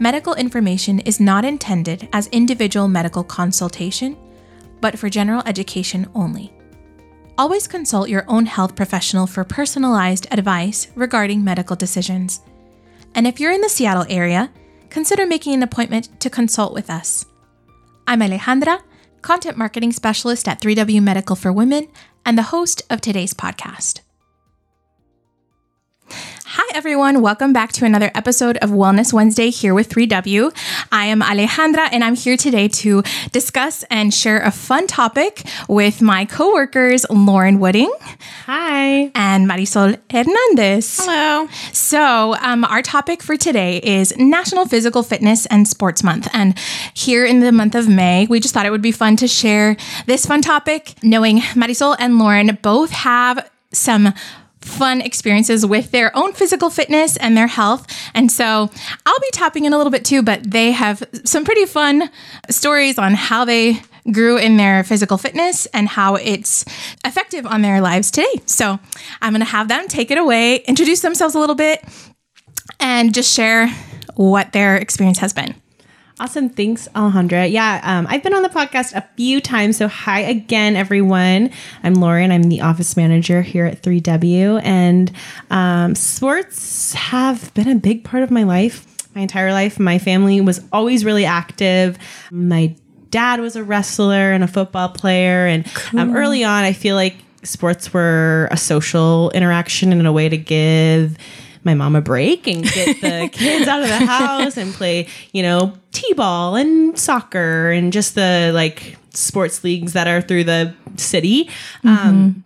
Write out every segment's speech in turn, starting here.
Medical information is not intended as individual medical consultation, but for general education only. Always consult your own health professional for personalized advice regarding medical decisions. And if you're in the Seattle area, consider making an appointment to consult with us. I'm Alejandra, content marketing specialist at 3W Medical for Women and the host of today's podcast. Hi, everyone. Welcome back to another episode of Wellness Wednesday here with 3W. I am Alejandra, and I'm here today to discuss and share a fun topic with my coworkers, Lauren Wooding. Hi. And Marisol Hernandez. Hello. So, um, our topic for today is National Physical Fitness and Sports Month. And here in the month of May, we just thought it would be fun to share this fun topic, knowing Marisol and Lauren both have some fun experiences with their own physical fitness and their health. And so I'll be tapping in a little bit too, but they have some pretty fun stories on how they grew in their physical fitness and how it's effective on their lives today. So I'm going to have them take it away, introduce themselves a little bit, and just share what their experience has been. Awesome. Thanks, Alejandra. Yeah, um, I've been on the podcast a few times. So, hi again, everyone. I'm Lauren. I'm the office manager here at 3W. And um, sports have been a big part of my life, my entire life. My family was always really active. My dad was a wrestler and a football player. And um, early on, I feel like sports were a social interaction and a way to give my mom a break and get the kids out of the house and play, you know, t-ball and soccer and just the like sports leagues that are through the city. Mm-hmm. Um,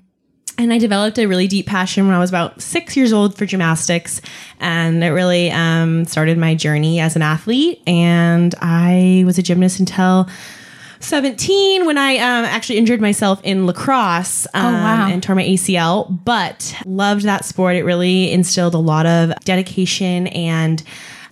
and I developed a really deep passion when I was about six years old for gymnastics, and it really um, started my journey as an athlete. And I was a gymnast until 17 when I um, actually injured myself in lacrosse um, oh, wow. and tore my ACL, but loved that sport. It really instilled a lot of dedication and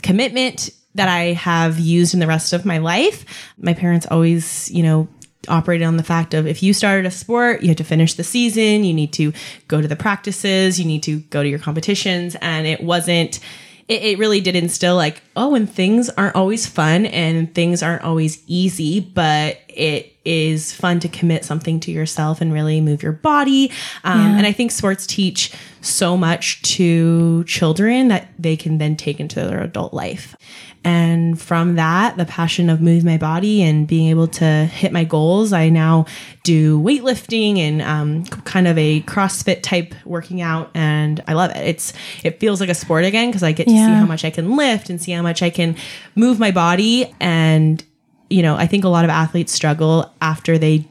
commitment that I have used in the rest of my life. My parents always, you know, operated on the fact of if you started a sport, you had to finish the season, you need to go to the practices, you need to go to your competitions. And it wasn't it, it really did instill like, oh, and things aren't always fun and things aren't always easy, but it is fun to commit something to yourself and really move your body. Um, yeah. And I think sports teach so much to children that they can then take into their adult life. And from that, the passion of moving my body and being able to hit my goals, I now do weightlifting and um, kind of a CrossFit type working out, and I love it. It's it feels like a sport again because I get to yeah. see how much I can lift and see how much I can move my body. And you know, I think a lot of athletes struggle after they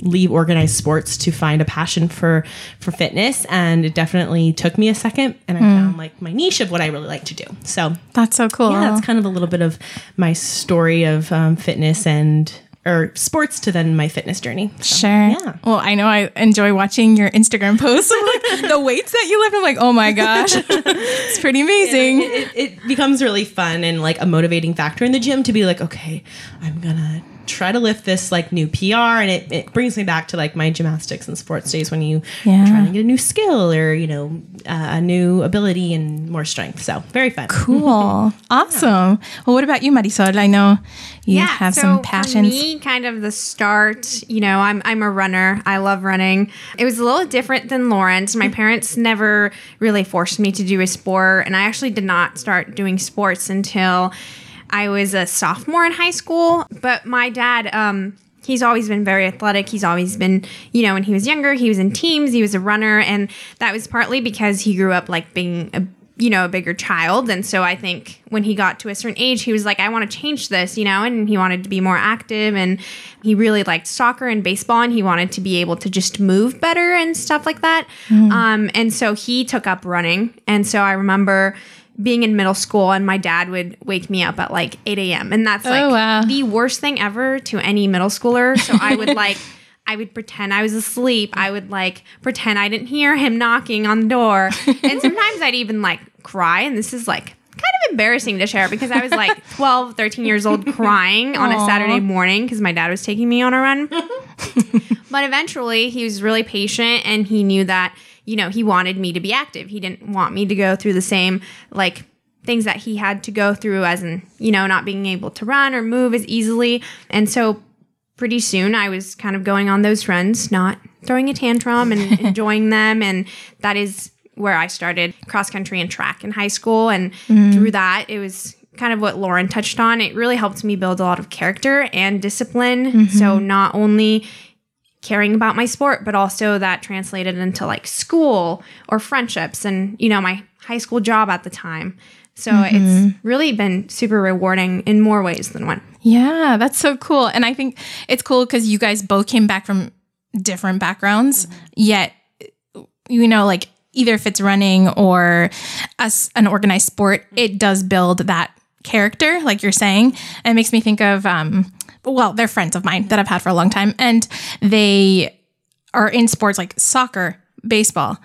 leave organized sports to find a passion for for fitness. And it definitely took me a second and i mm. found like my niche of what i really like to do. So that's so cool yeah that's kind of a little bit of my story of um, fitness and or sports to then my fitness journey. So, sure. Yeah. Well, I know I enjoy watching your Instagram posts like the weights that you lift. I'm like, oh my gosh, it's pretty amazing. It, it becomes really fun and like a motivating factor in the gym to be like, okay, I'm gonna try to lift this like new PR and it, it brings me back to like my gymnastics and sports days when you yeah. trying to get a new skill or you know uh, a new ability and more strength. So very fun. Cool. Awesome. Yeah. well what about you Marisol? I know you yeah, have so some passions for me kind of the start you know I'm, I'm a runner. I love running. It was a little different than Lauren's. My parents never really forced me to do a sport and I actually did not start doing sports until I was a sophomore in high school, but my dad, um, he's always been very athletic. He's always been, you know, when he was younger, he was in teams, he was a runner, and that was partly because he grew up like being a you know, a bigger child. And so I think when he got to a certain age, he was like, I want to change this, you know, and he wanted to be more active. And he really liked soccer and baseball, and he wanted to be able to just move better and stuff like that. Mm. Um, and so he took up running. And so I remember being in middle school and my dad would wake me up at like 8 a.m. And that's oh, like Oh, wow. the worst thing ever to any middle schooler. So I would like, I would pretend I was asleep. I would like pretend I didn't hear him knocking on the door. And sometimes I'd even like cry. And this is like kind of embarrassing to share because I was like 12, 13 years old crying on a Saturday morning because my dad was taking me on a run. but eventually he was really patient and he knew that, you know, he wanted me to be active. He didn't want me to go through the same like things that he had to go through as in, you know, not being able to run or move as easily. And so pretty soon I was kind of going on those runs, not throwing a tantrum and enjoying them. And that is where I started cross country and track in high school. And mm-hmm. through that, it was kind of what Lauren touched on. It really helped me build a lot of character and discipline. Mm-hmm. So not only caring about my sport, but also that translated into like school or friendships and, you know, my high school job at the time. So it's mm-hmm. really been super rewarding in more ways than one. Yeah, that's so cool. And I think it's cool because you guys both came back from different backgrounds, mm-hmm. yet, you know, like either if it's running or us an organized sport, mm-hmm. it does build that character, like you're saying. And it makes me think of, um, well, they're friends of mine that I've had for a long time, and they are in sports like soccer, baseball,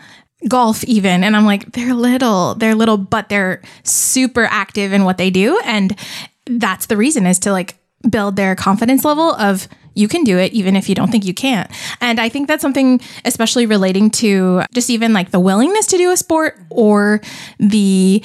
golf, even. And I'm like, they're little, they're little, but they're super active in what they do. And that's the reason is to like build their confidence level of you can do it even if you don't think you can't. And I think that's something especially relating to just even like the willingness to do a sport or the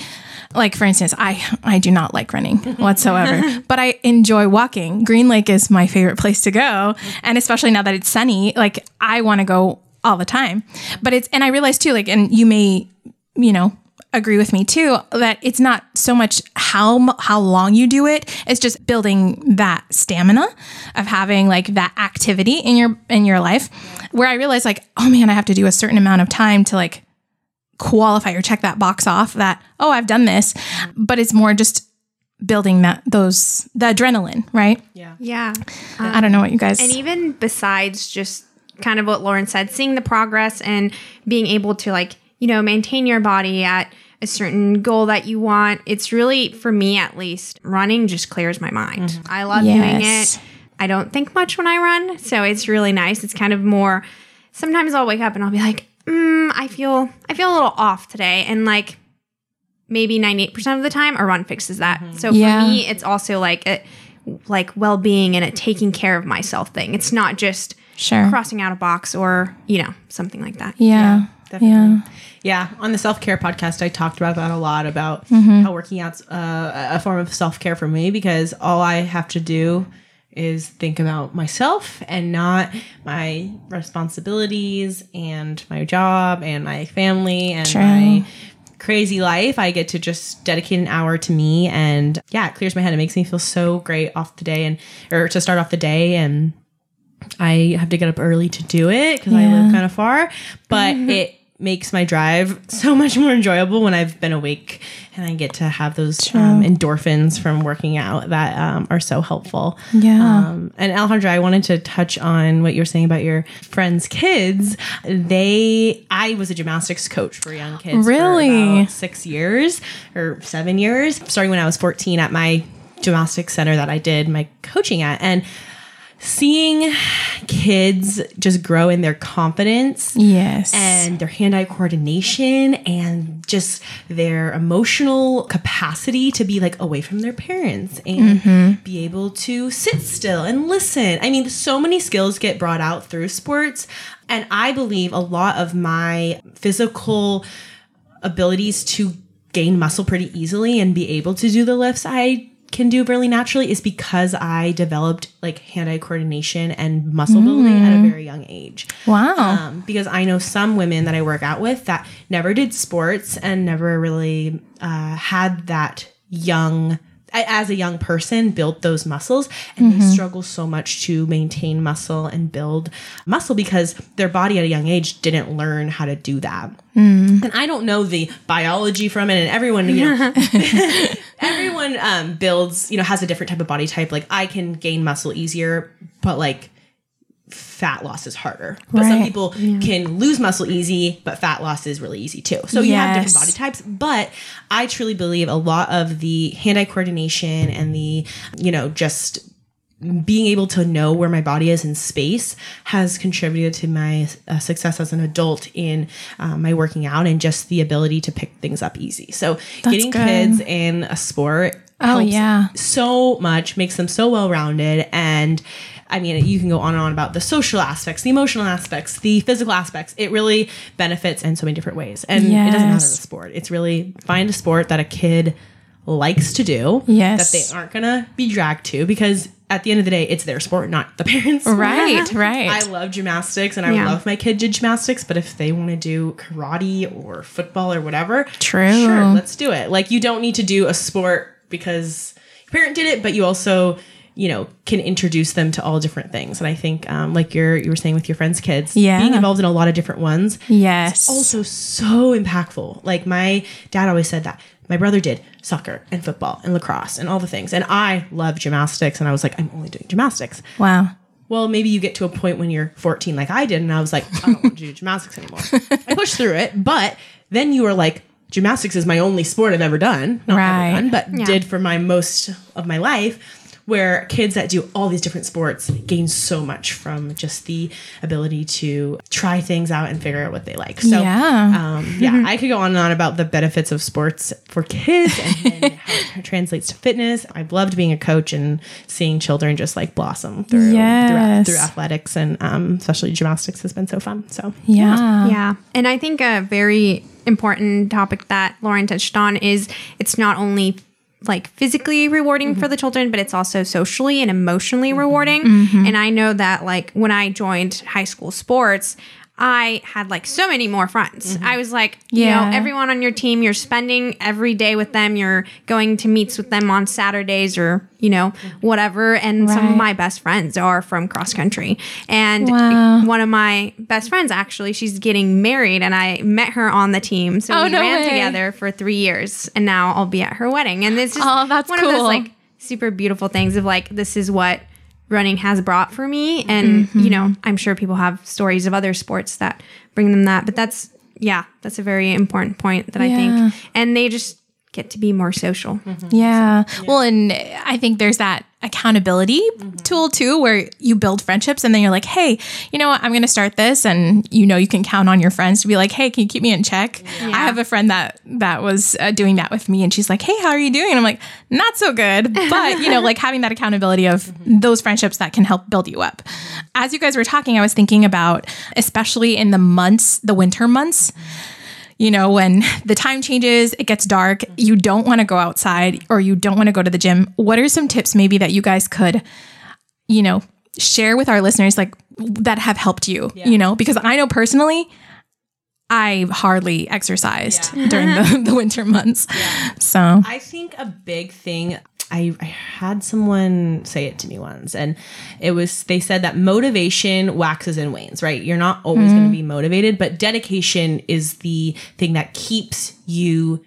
like for instance, I I do not like running whatsoever, but I enjoy walking. Green Lake is my favorite place to go, and especially now that it's sunny, like I want to go all the time. But it's and I realize too like and you may, you know, agree with me too that it's not so much how how long you do it it's just building that stamina of having like that activity in your in your life where i realize like oh man i have to do a certain amount of time to like qualify or check that box off that oh i've done this but it's more just building that those the adrenaline right Yeah. Yeah. i don't know what you guys And even besides just kind of what Lauren said, seeing the progress and being able to like, you know, maintain your body at a certain goal that you want, it's really, for me at least, running just clears my mind. I love doing it. I don't think much when I run, so it's really nice. It's kind of more. Sometimes I'll wake up and I'll be like, mm, I feel, I feel a little off today, and like maybe ninety eight percent of the time, a run fixes that. So Yeah. for me, it's also like a like well being and a taking care of myself thing. It's not just sure crossing out a box or you know something like that. yeah definitely. yeah Yeah, on the self care podcast, I talked about that a lot about how working out's uh, a form of self care for me because all I have to do is think about myself and not my responsibilities and my job and my family and True. my crazy life. I get to just dedicate an hour to me and yeah, it clears my head. It makes me feel so great off the day and or to start off the day and I have to get up early to do it because I live kind of far, but it makes my drive so much more enjoyable when I've been awake and I get to have those um, endorphins from working out that um, are so helpful. Yeah. Um, and Alejandra, I wanted to touch on what you were saying about your friends' kids. They, I was a gymnastics coach for young kids. for Really? six years or seven years, starting when I was 14 at my gymnastics center that I did my coaching at. And seeing kids just grow in their confidence yes and their hand eye coordination and just their emotional capacity to be like away from their parents and mm-hmm. be able to sit still and listen. I mean, so many skills get brought out through sports. And I believe a lot of my physical abilities to gain muscle pretty easily and be able to do the lifts I can do really naturally is because I developed like hand eye coordination and muscle building at a very young age. Wow. Um, because I know some women that I work out with that never did sports and never really uh, had that young as a young person built those muscles and they struggle so much to maintain muscle and build muscle because their body at a young age didn't learn how to do that. And i don't know the biology from it and everyone you know everyone um, builds you know has a different type of body type. Like i can gain muscle easier but like fat loss is harder. But some Right. people can lose muscle easy, but fat loss is really easy too. So you have different body types, but I truly believe a lot of the hand-eye coordination and the, you know, just being able to know where my body is in space has contributed to my uh, success as an adult in uh, my working out and just the ability to pick things up easy. So getting good. kids in a sport Oh, helps yeah. so much, makes them so well rounded. And I mean, you can go on and on about the social aspects, the emotional aspects, the physical aspects. It really benefits in so many different ways. And it doesn't matter the sport. It's really find a sport that a kid likes to do Yes. that they aren't gonna be dragged to because at the end of the day it's their sport not the parents sport. Right, right. i love gymnastics and i Yeah. love my kid did gymnastics but if they want to do karate or football or whatever True. sure let's do it like you don't need to do a sport because your parent did it but you also you know can introduce them to all different things and i think um, like you're you were saying with your friends kids Yeah. being involved in a lot of different ones yes. also so impactful. Like my dad always said that. My brother did soccer and football and lacrosse and all the things. And I love gymnastics. And I was like, I'm only doing gymnastics. wow. Well, maybe you get to a point when you're 14 like I did. And I was like, I don't want to do gymnastics anymore. I pushed through it. But then you were like, gymnastics is my only sport I've ever done. Not Right. ever done, but Yeah. did for my most of my life. Where kids that do all these different sports gain so much from just the ability to try things out and figure out what they like. So, Yeah. um, yeah, I could go on and on about the benefits of sports for kids and, and how it translates to fitness. I've loved being a coach and seeing children just like blossom through Yes. through, through athletics and um, especially gymnastics has been so fun. So Yeah. Yeah. And I think a very important topic that Lauren touched on is it's not only like physically rewarding for mm-hmm. the children, but it's also socially and emotionally mm-hmm. rewarding. Mm-hmm. And I know that like when I joined high school sports, I had like so many more friends. Mm-hmm. I was like, you know, everyone on your team, you're spending every day with them. You're going to meets with them on Saturdays or, you know, whatever. And some of my best friends are from cross country. And Wow. one of my best friends actually she's getting married and i met her on the team so Oh, we no ran way. together for three years and now i'll be at her wedding and this is Oh, that's one of those like super beautiful things of like this is what running has brought for me. And Mm-hmm. you know i'm sure people have stories of other sports that bring them that but that's yeah that's a very important point that i think. And they just get to be more social mm-hmm. Yeah. Well, and I think there's that accountability mm-hmm. tool too, where you build friendships and then you're like, hey, you know what? I'm going to start this. And you know, you can count on your friends to be like, hey, can you keep me in check? I have a friend that, that was uh, doing that with me and she's like, hey, how are you doing? And I'm like, not so good. But, you know, like having that accountability of mm-hmm. those friendships that can help build you up. As you guys were talking, I was thinking about, especially in the months, the winter months, you know, when the time changes, it gets dark, mm-hmm. you don't want to go outside or you don't want to go to the gym. What are some tips maybe that you guys could, you know, share with our listeners like that have helped you, you know, because I know personally I hardly exercised during the, the winter months. So, I think a big thing. I, I had someone say it to me once, and it was they said that motivation waxes and wanes, right? You're not always going to be motivated, but dedication is the thing that keeps you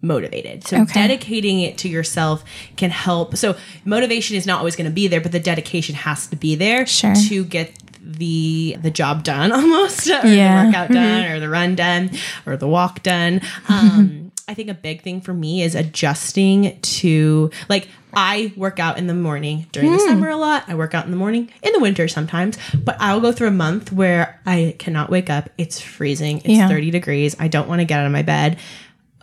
motivated. So Okay. dedicating it to yourself can help. So motivation is not always going to be there, but the dedication has to be there Sure. to get the the job done almost or Yeah. the workout done or the run done or the walk done. Um I think a big thing for me is adjusting to like I work out in the morning during Hmm. the summer a lot. I work out in the morning in the winter sometimes, but I'll go through a month where I cannot wake up. It's freezing. It's Yeah. 30 degrees. I don't want to get out of my bed.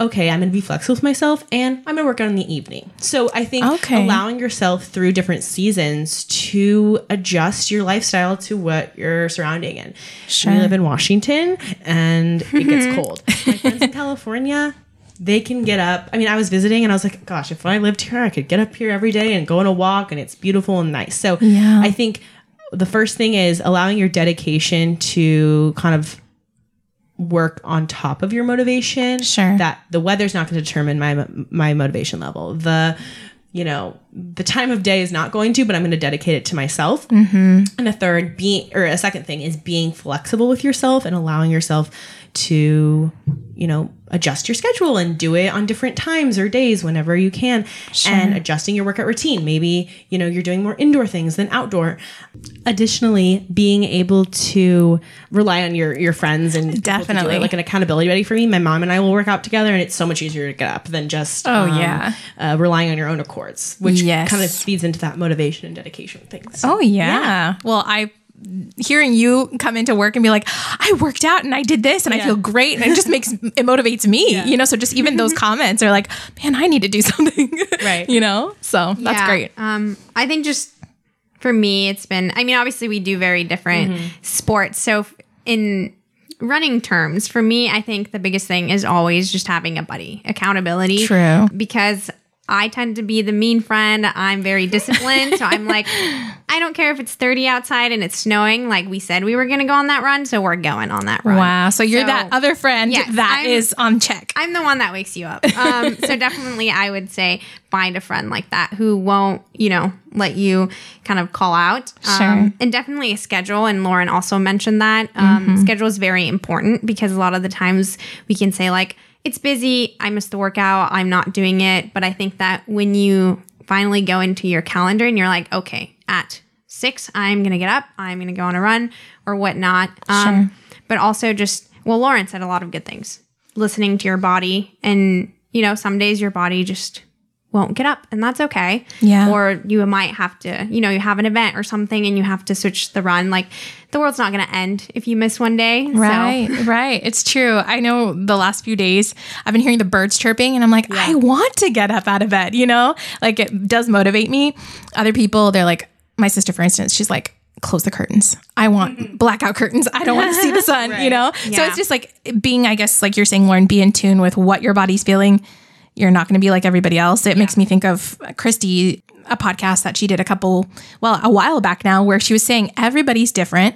Okay, I'm going to be flexible with myself and I'm going to work out in the evening. So I think Okay. allowing yourself through different seasons to adjust your lifestyle to what you're surrounding in. Sure. We live in Washington and it gets cold. My friends in California, they can get up. I mean, I was visiting and I was like, gosh, if I lived here, I could get up here every day and go on a walk and it's beautiful and nice. So Yeah. I think the first thing is allowing your dedication to kind of work on top of your motivation. Sure. That the weather's not going to determine my my motivation level. The you know the time of day is not going to, but I'm going to dedicate it to myself. Mm-hmm. And a third, being or a second thing is being flexible with yourself and allowing yourself to you know adjust your schedule and do it on different times or days whenever you can and adjusting your workout routine maybe you know you're doing more indoor things than outdoor additionally being able to rely on your your friends and do it, Definitely. like an accountability buddy for me my mom and i will work out together and it's so much easier to get up than just Oh, yeah. uh, relying on your own accords which Yes. kind of feeds into that motivation and dedication things Oh yeah. Well, I hearing you come into work and be like, I worked out and I did this and I feel great and it just makes it motivates me. You know, so just even those comments are like, man, I need to do something. Right. you know? So that's Yeah. great. Um, I think just for me, it's been. I mean, obviously, we do very different Mm-hmm. sports. So in running terms, for me, I think the biggest thing is always just having a buddy, accountability. True. Because I tend to be the mean friend. I'm very disciplined. so I'm like, I don't care if it's 30 outside and it's snowing. Like we said, we were going to go on that run. So we're going on that run. Wow. So you're So- that other friend Yes, that I'm- is on check. I'm the one that wakes you up. Um, so definitely, I would say find a friend like that who won't, you know, let you kind of call out. Um, Sure. And definitely a schedule. And Lauren also mentioned that um, schedule is very important because a lot of the times we can say like, it's busy. I missed the workout. I'm not doing it. But I think that when you finally go into your calendar and you're like, okay, at six, I'm going to get up. I'm going to go on a run or whatnot. Um, But also just, well, Lauren said a lot of good things listening to your body and you know some days your body just won't get up and that's okay Yeah. or you might have to you know you have an event or something and you have to switch the run like the world's not going to end if you miss one day so Right, right. It's true. I know the last few days I've been hearing the birds chirping and I'm like, I want to get up out of bed, you know? Like it does motivate me. Other people, they're like, my sister, for instance, she's like, close the curtains. I want blackout curtains. I don't want to see the sun, you know? So it's just like being, I guess, like you're saying, Lauren, be in tune with what your body's feeling. You're not going to be like everybody else. It makes me think of Christy, a podcast that she did a couple, well, a while back now, where she was saying everybody's different.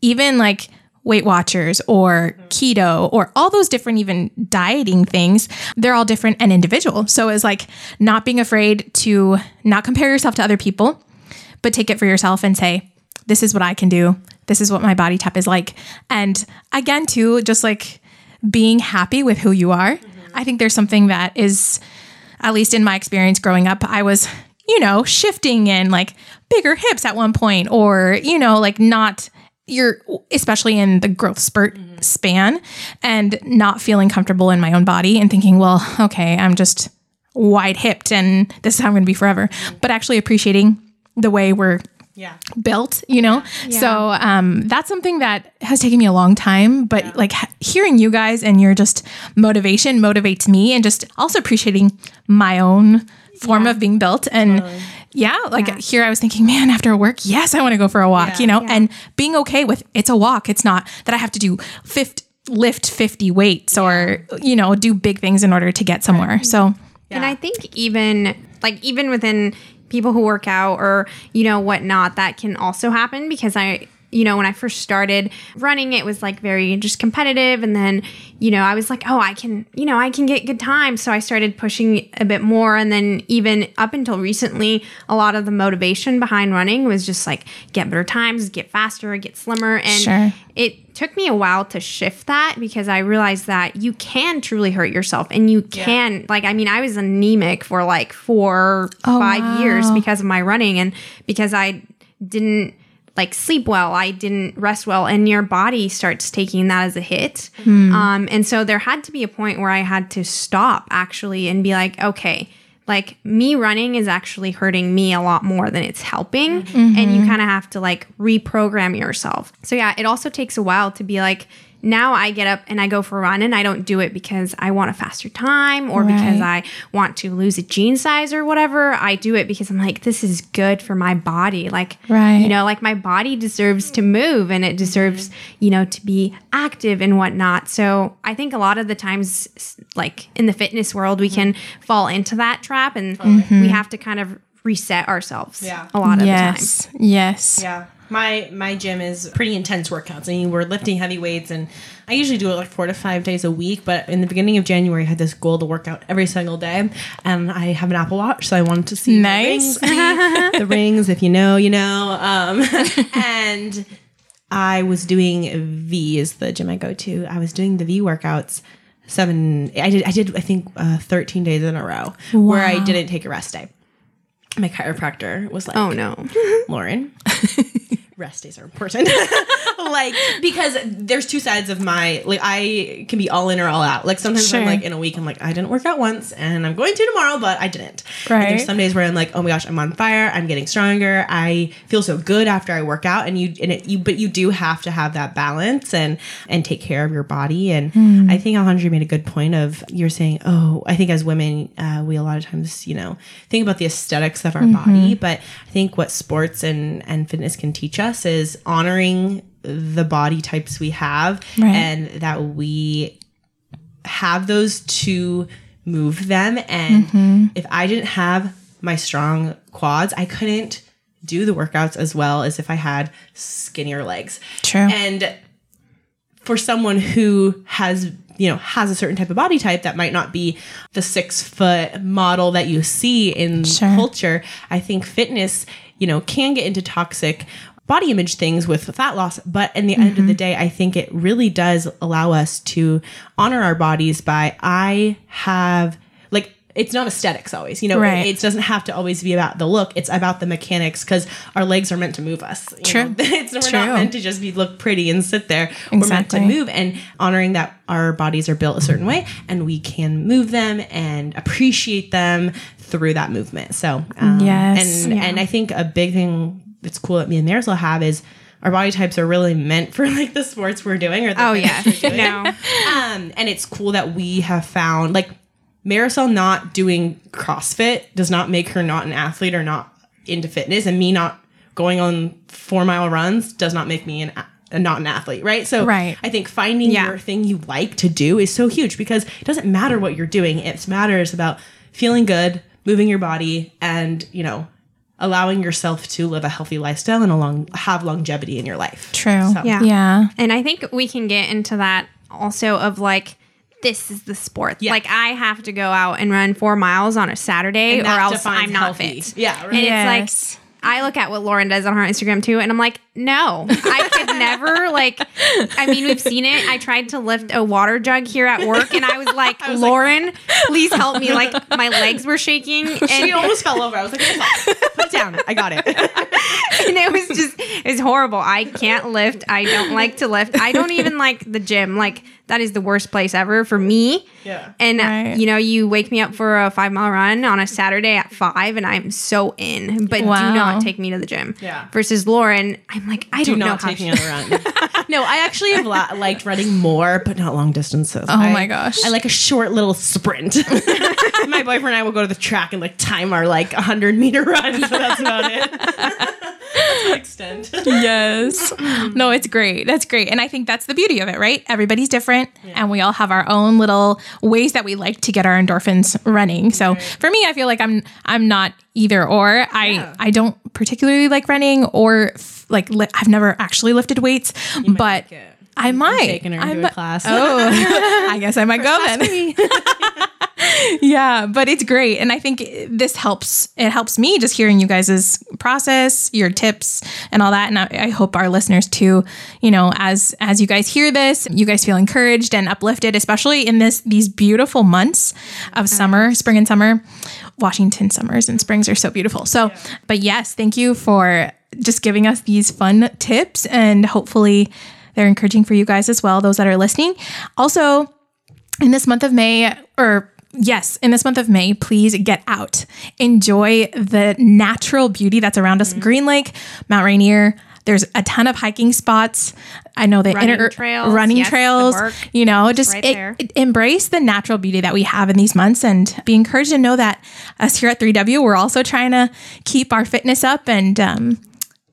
Even like Weight Watchers or keto or all those different even dieting things, they're all different and individual. So it's like not being afraid to not compare yourself to other people, but take it for yourself and say, this is what I can do. This is what my body type is like. And again, too, just like being happy with who you are. I think there's something that is, at least in my experience growing up, I was, you know, shifting in like bigger hips at one point, or, you know, like not you're especially in the growth spurt mm-hmm. span and not feeling comfortable in my own body and thinking, well, okay, I'm just wide hipped and this is how I'm going to be forever. Mm-hmm. But actually appreciating the way we're yeah built, you know? Yeah. So um, that's something that has taken me a long time. But like hearing you guys and your just motivation motivates me and just also appreciating my own form of being built. And yeah, like here I was thinking, man, after work, yes, I want to go for a walk, you know? And being okay with it's a walk. It's not that I have to do 50, lift 50 weights or, you know, do big things in order to get somewhere. So And I think even like even within people who work out or you know whatnot, that can also happen because I you know when I first started running, it was like very just competitive, and then you know I was like, oh, I can you know I can get good times, so I started pushing a bit more, and then even up until recently, a lot of the motivation behind running was just like get better times, get faster, get slimmer, and Sure. it took me a while to shift that because I realized that you can truly hurt yourself and you can like I mean I was anemic for like 4 5 years because of my running and because I didn't like sleep well, I didn't rest well and your body starts taking that as a hit. Um and so there had to be a point where I had to stop actually and be like okay, like me running is actually hurting me a lot more than it's helping. Mm-hmm. And you mm-hmm. kind of have to like reprogram yourself. So yeah it also takes a while to be like now i get up and i go for a run and i don't do it because i want a faster time or because i want to lose a jean size or whatever i do it because i'm like this is good for my body like Right. you know like my body deserves to move and it deserves you know to be active and whatnot so i think a lot of the times like in the fitness world we can fall into that trap and mm-hmm. we have to kind of reset ourselves Yeah. a lot of the times. yes, yes. Yeah. My my gym is pretty intense workouts. I mean, we're lifting heavy weights, and I usually do it like four to five days a week. But in the beginning of January, I had this goal to work out every single day, and I have an Apple Watch, so I wanted to see Nice. the rings. the rings, if you know, you know. Um, and I was doing V is the gym I go to. I was doing the V workouts seven. I did. I did. I think uh, thirteen days in a row where I didn't take a rest day. My chiropractor was like, Oh no. Lauren, rest days are important. like because there's two sides of my like I can be all in or all out. Like sometimes Sure. I'm like in a week I'm like I didn't work out once and I'm going to tomorrow, but I didn't. And Right. there's some days where I'm like, oh my gosh, I'm on fire. I'm getting stronger. I feel so good after I work out. And you and it you but you do have to have that balance and and take care of your body. And I think Alejandra made a good point of you're saying, oh, I think as women, uh, we a lot of times, you know, think about the aesthetics of our body. But I think what sports and and fitness can teach us is honoring the body types we have Right. and that we have those to move them. And mm-hmm. if I didn't have my strong quads, I couldn't do the workouts as well as if I had skinnier legs. True. And for someone who has you know has a certain type of body type that might not be the six foot model that you see in Sure. culture i think fitness you know can get into toxic body image things with fat loss but in the end of the day i think it really does allow us to honor our bodies by i have like it's not aesthetics always you know Right. it, it doesn't have to always be about the look it's about the mechanics because our legs are meant to move us you True. know? it's we're True. not meant to just be look pretty and sit there Exactly. we're meant to move and honoring that our bodies are built a certain way and we can move them and appreciate them through that movement so um, Yes. and Yeah. and i think a big thing that's cool that me and marisol have is our body types are really meant for like the sports we're doing or the Oh yeah. no. Um, and it's cool that we have found like Marisol not doing CrossFit does not make her not an athlete or not into fitness, and me not going on four mile runs does not make me an a, not an athlete, right? So Right. I think finding Yeah. your thing you like to do is so huge because it doesn't matter what you're doing. It matters about feeling good, moving your body, and you know allowing yourself to live a healthy lifestyle and along have longevity in your life. True. So- Yeah. Yeah. And I think we can get into that also of like this is the sport. Yeah. Like I have to go out and run four miles on a Saturday or else I'm not healthy. fit. Yeah, right. And Yes. it's like I look at what Lauren does on her Instagram too, and I'm like, no, I could never. Like, I mean, we've seen it. I tried to lift a water jug here at work, and I was like, Lauren, please help me. Like, my legs were shaking, and She almost fell over. I was like, "Marisol, put it down. I got it. and it was just it's horrible. I can't lift. I don't like to lift. I don't even like the gym. Like that is the worst place ever for me. Yeah. And Right. you know, you wake me up for a five mile run on a Saturday at five, and I'm so in. But Wow. do not take me to the gym. Yeah. Versus Lauren, I'm like, I do don't know not how. take she- me on a run. no, I actually have li- liked running more, but not long distances. Oh my gosh. I like a short little sprint. my boyfriend and I will go to the track and like time our like 100 meter run. So that's about it. extent. yes. No, it's great. That's great. And I think that's the beauty of it, right? Everybody's different and we all have our own little ways that we like to get our endorphins running. So for me, I feel like I'm I'm not either or. I Yeah. I don't particularly like running or f- like li- I've never actually lifted weights, but like it. I might. Taking her I into mi- a class. Oh, I guess I might go then. yeah, but it's great, and I think this helps. It helps me just hearing you guys' process, your tips, and all that. And I, I hope our listeners too. You know, as as you guys hear this, you guys feel encouraged and uplifted, especially in this these beautiful months of summer, spring and summer. Washington summers and springs are so beautiful. So, but yes, thank you for just giving us these fun tips, and hopefully they're encouraging for you guys as well, those that are listening. Also, in this month of May, or yes, in this month of May, please get out. Enjoy the natural beauty that's around us. Green Lake, Mount Rainier. There's a ton of hiking spots. I know the Running inner trails, running yes, trails. You know, just right it- it- embrace the natural beauty that we have in these months, and be encouraged to know that us here at 3W, we're also trying to keep our fitness up and um,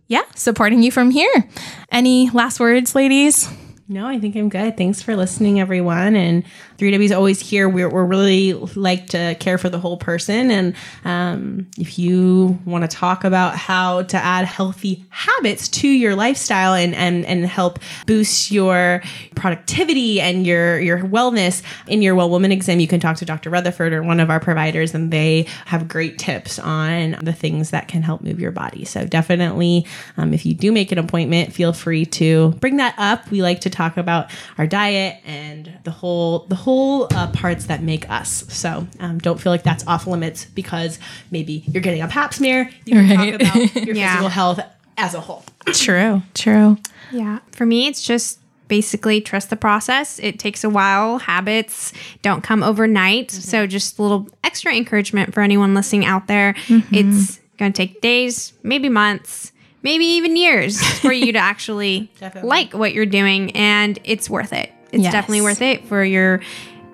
yeah, supporting you from here. Any last words, ladies? No, I think I'm good. Thanks for listening, everyone. And 3W is always here. We're, we're really like to care for the whole person. And um, if you want to talk about how to add healthy habits to your lifestyle and, and, and help boost your productivity and your, your wellness in your Well Woman exam, you can talk to Dr. Rutherford or one of our providers, and they have great tips on the things that can help move your body. So definitely, um, if you do make an appointment, feel free to bring that up. We like to talk about our diet and the whole the whole whole uh, parts that make us. So um, don't feel like that's off limits because maybe you're getting a pap smear. You can Right. talk about your Yeah. physical health as a whole. True, true. Yeah. For me, it's just basically trust the process. It takes a while. Habits don't come overnight. So, just a little extra encouragement for anyone listening out there. It's going to take days, maybe months, maybe even years for you to actually like what you're doing. And it's worth it. It's Yes. definitely worth it for your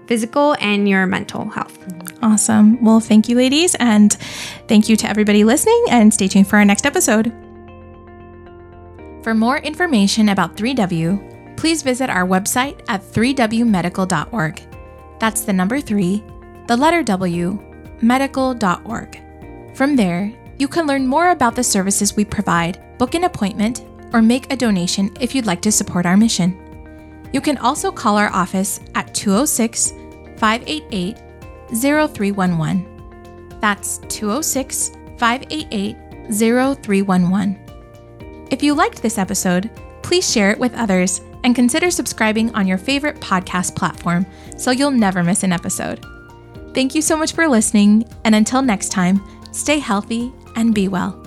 physical and your mental health. Awesome. Well, thank you, ladies, and thank you to everybody listening, and stay tuned for our next episode. For more information about 3W, please visit our website at 3wmedical.org. That's the number 3, the letter W, medical.org. From there, you can learn more about the services we provide, book an appointment, or make a donation if you'd like to support our mission. You can also call our office at 206 588 0311. That's 206 588 0311. If you liked this episode, please share it with others and consider subscribing on your favorite podcast platform so you'll never miss an episode. Thank you so much for listening, and until next time, stay healthy and be well.